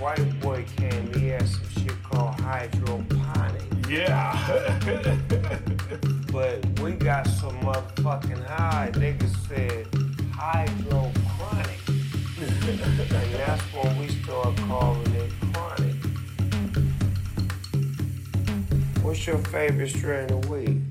white boy came, he had some shit called hydroponics. Yeah. but we got some motherfucking high. Niggas said hydroponic. and that's what we start calling it chronic. What's your favorite strain of weed?